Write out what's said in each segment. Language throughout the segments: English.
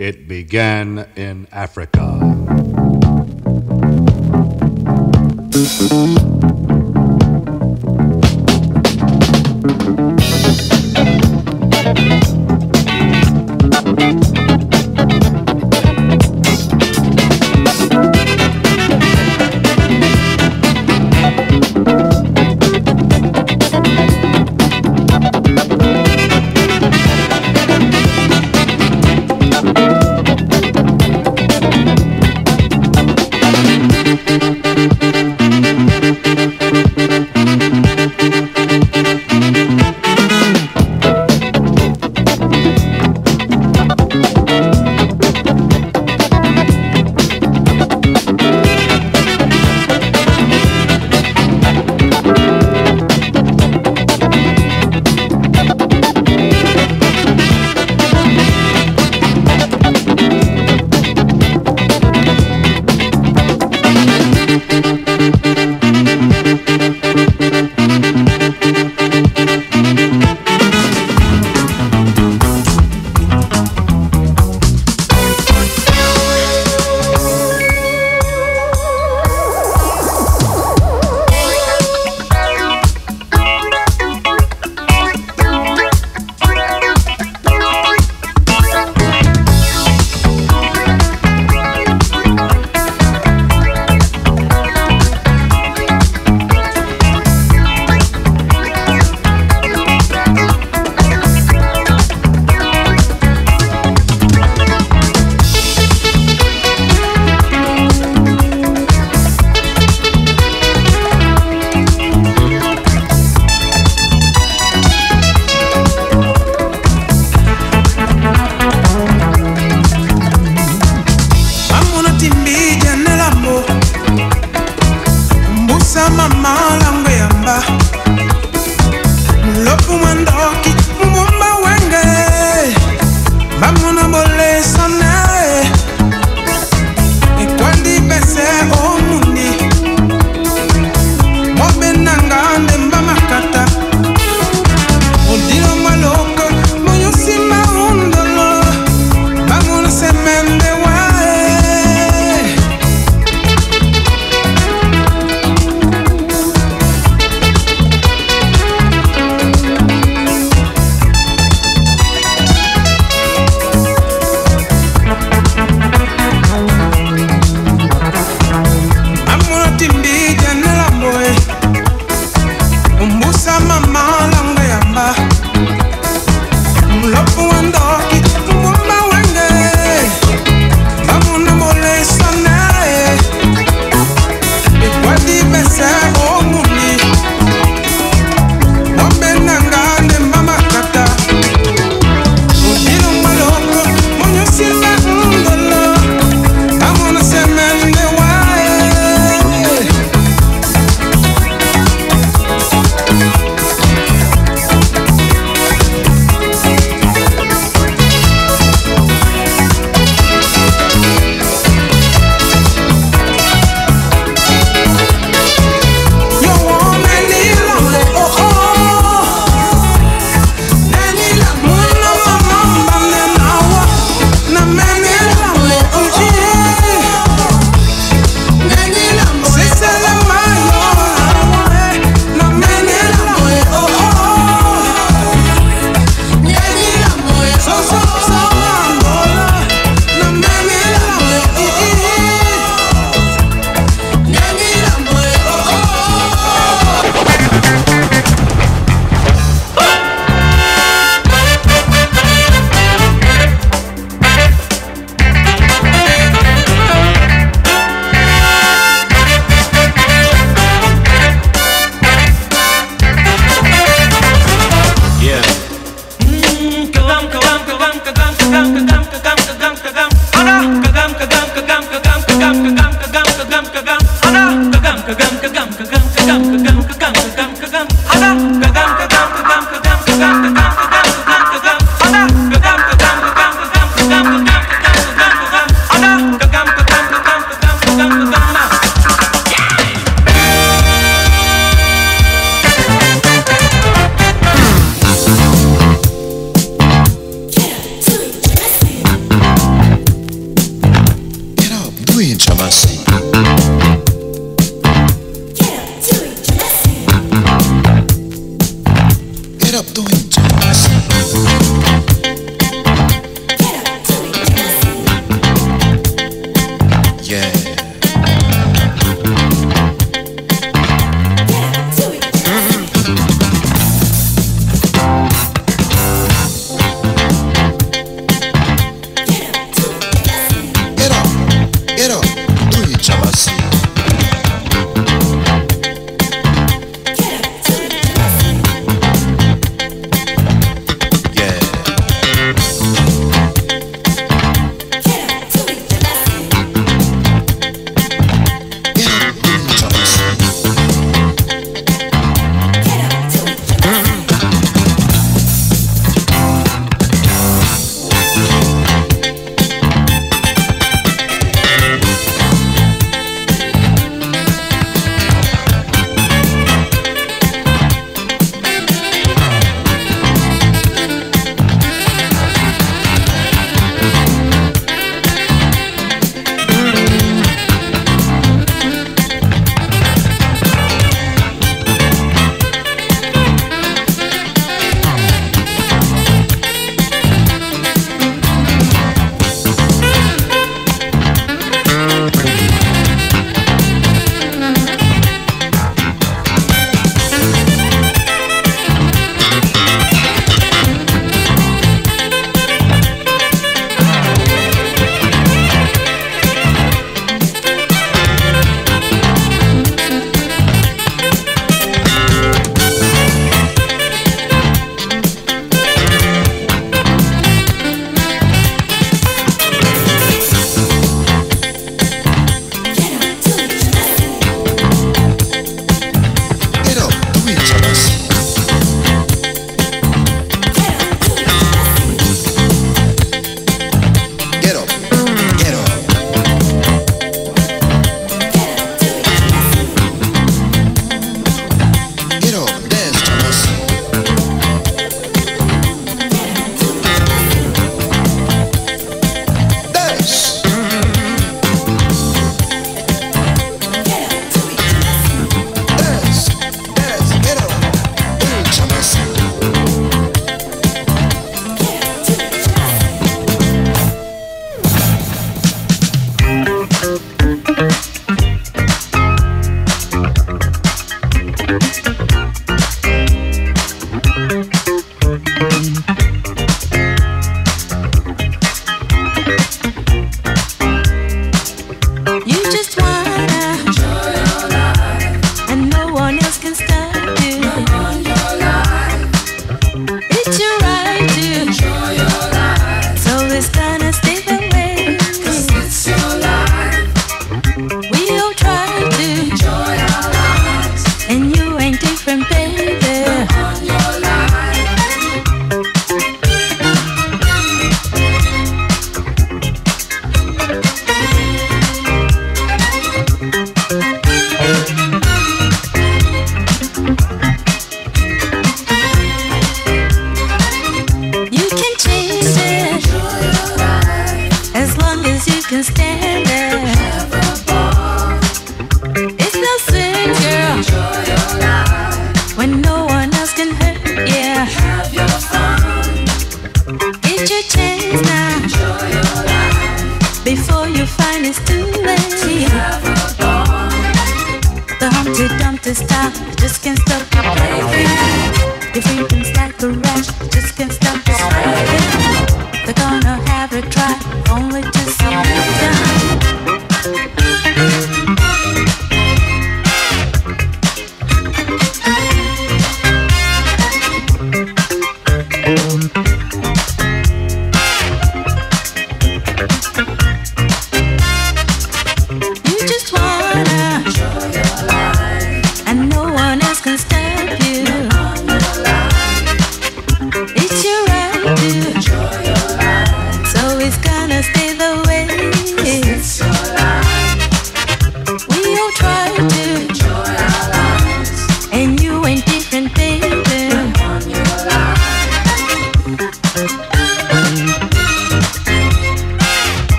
It began in Africa.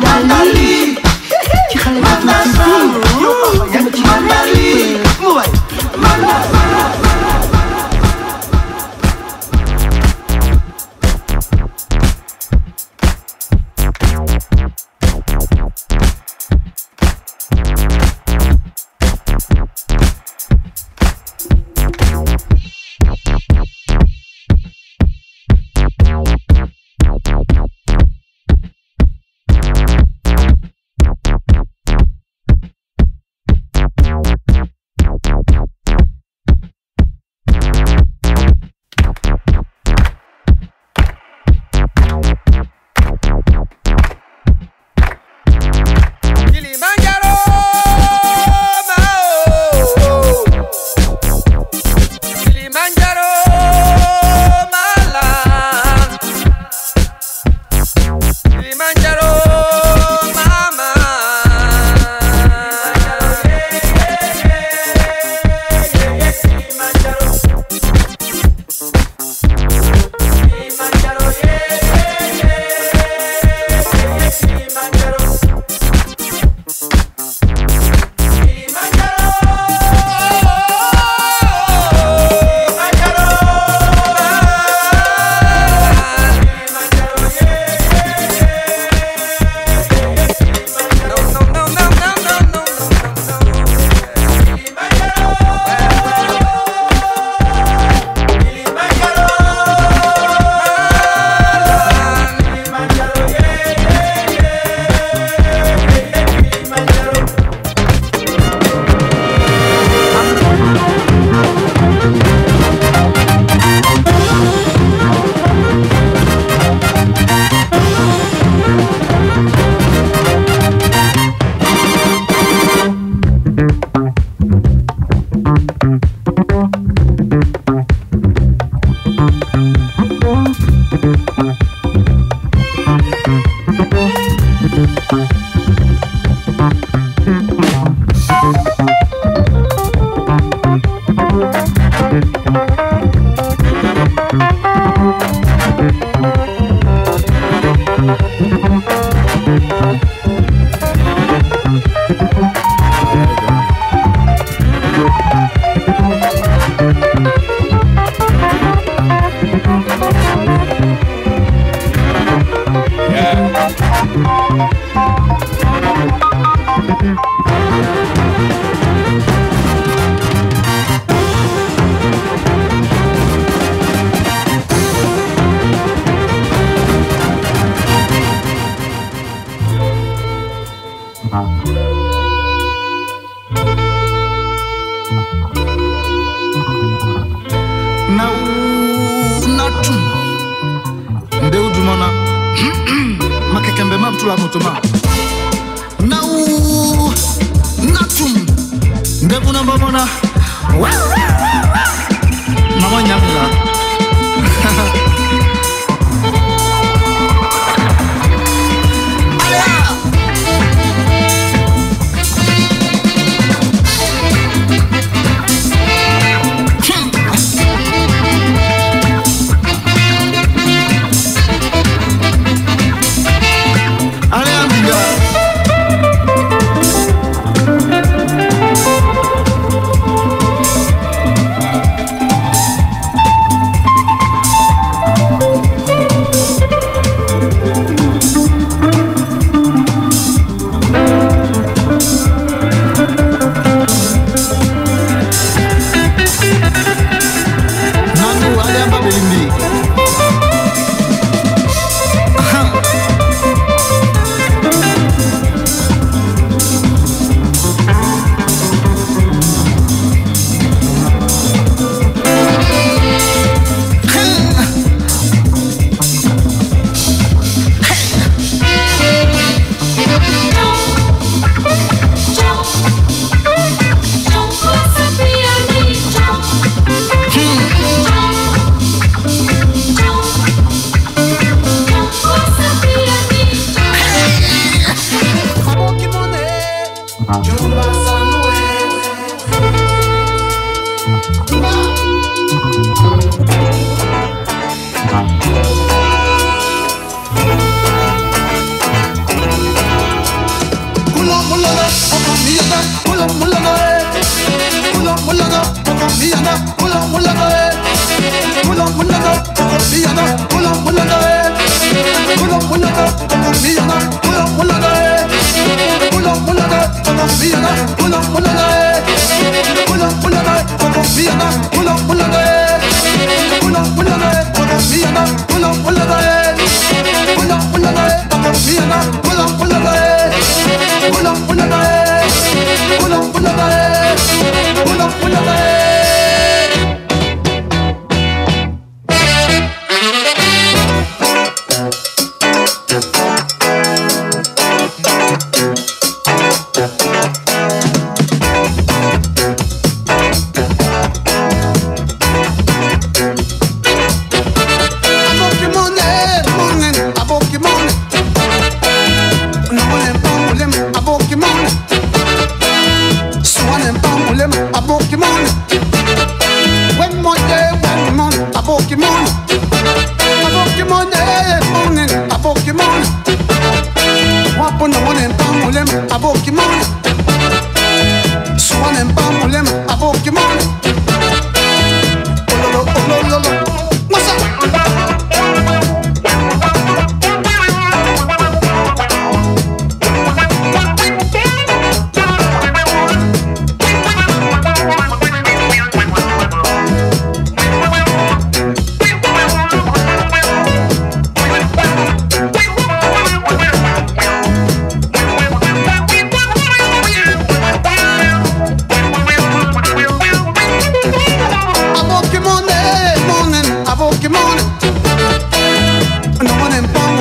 andalí.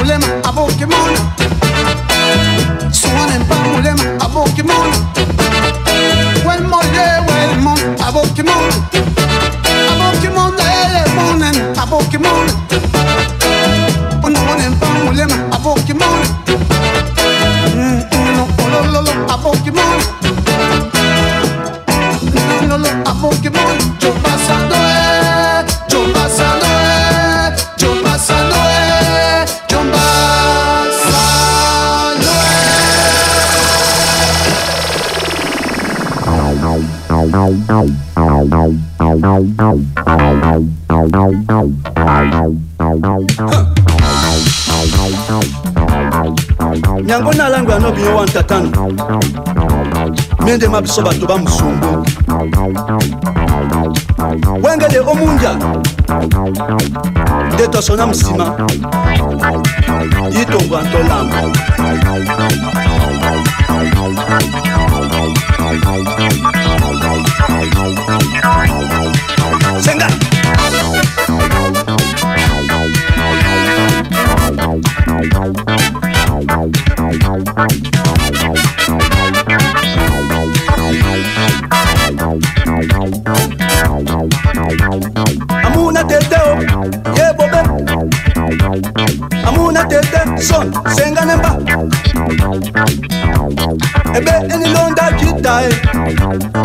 Yango nendema biso bato bamusungu wengele omunja. Nde tosona nsima yitongwa ntolamba. Bye.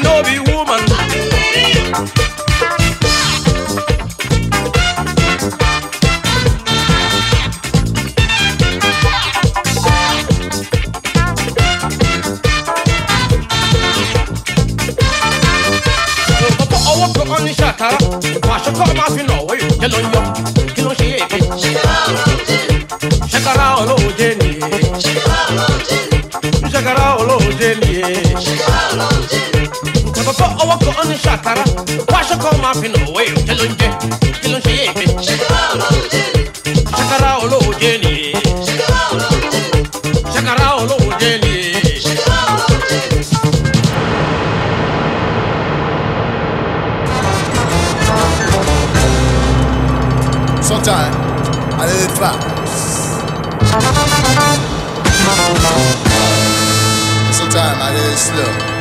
Anobi woman. Shut up, I'm not going to ọwọ́ kan ní ṣàkárá wáṣọ kan máa fi Sometimes I let it. Sometimes I let slow. slip.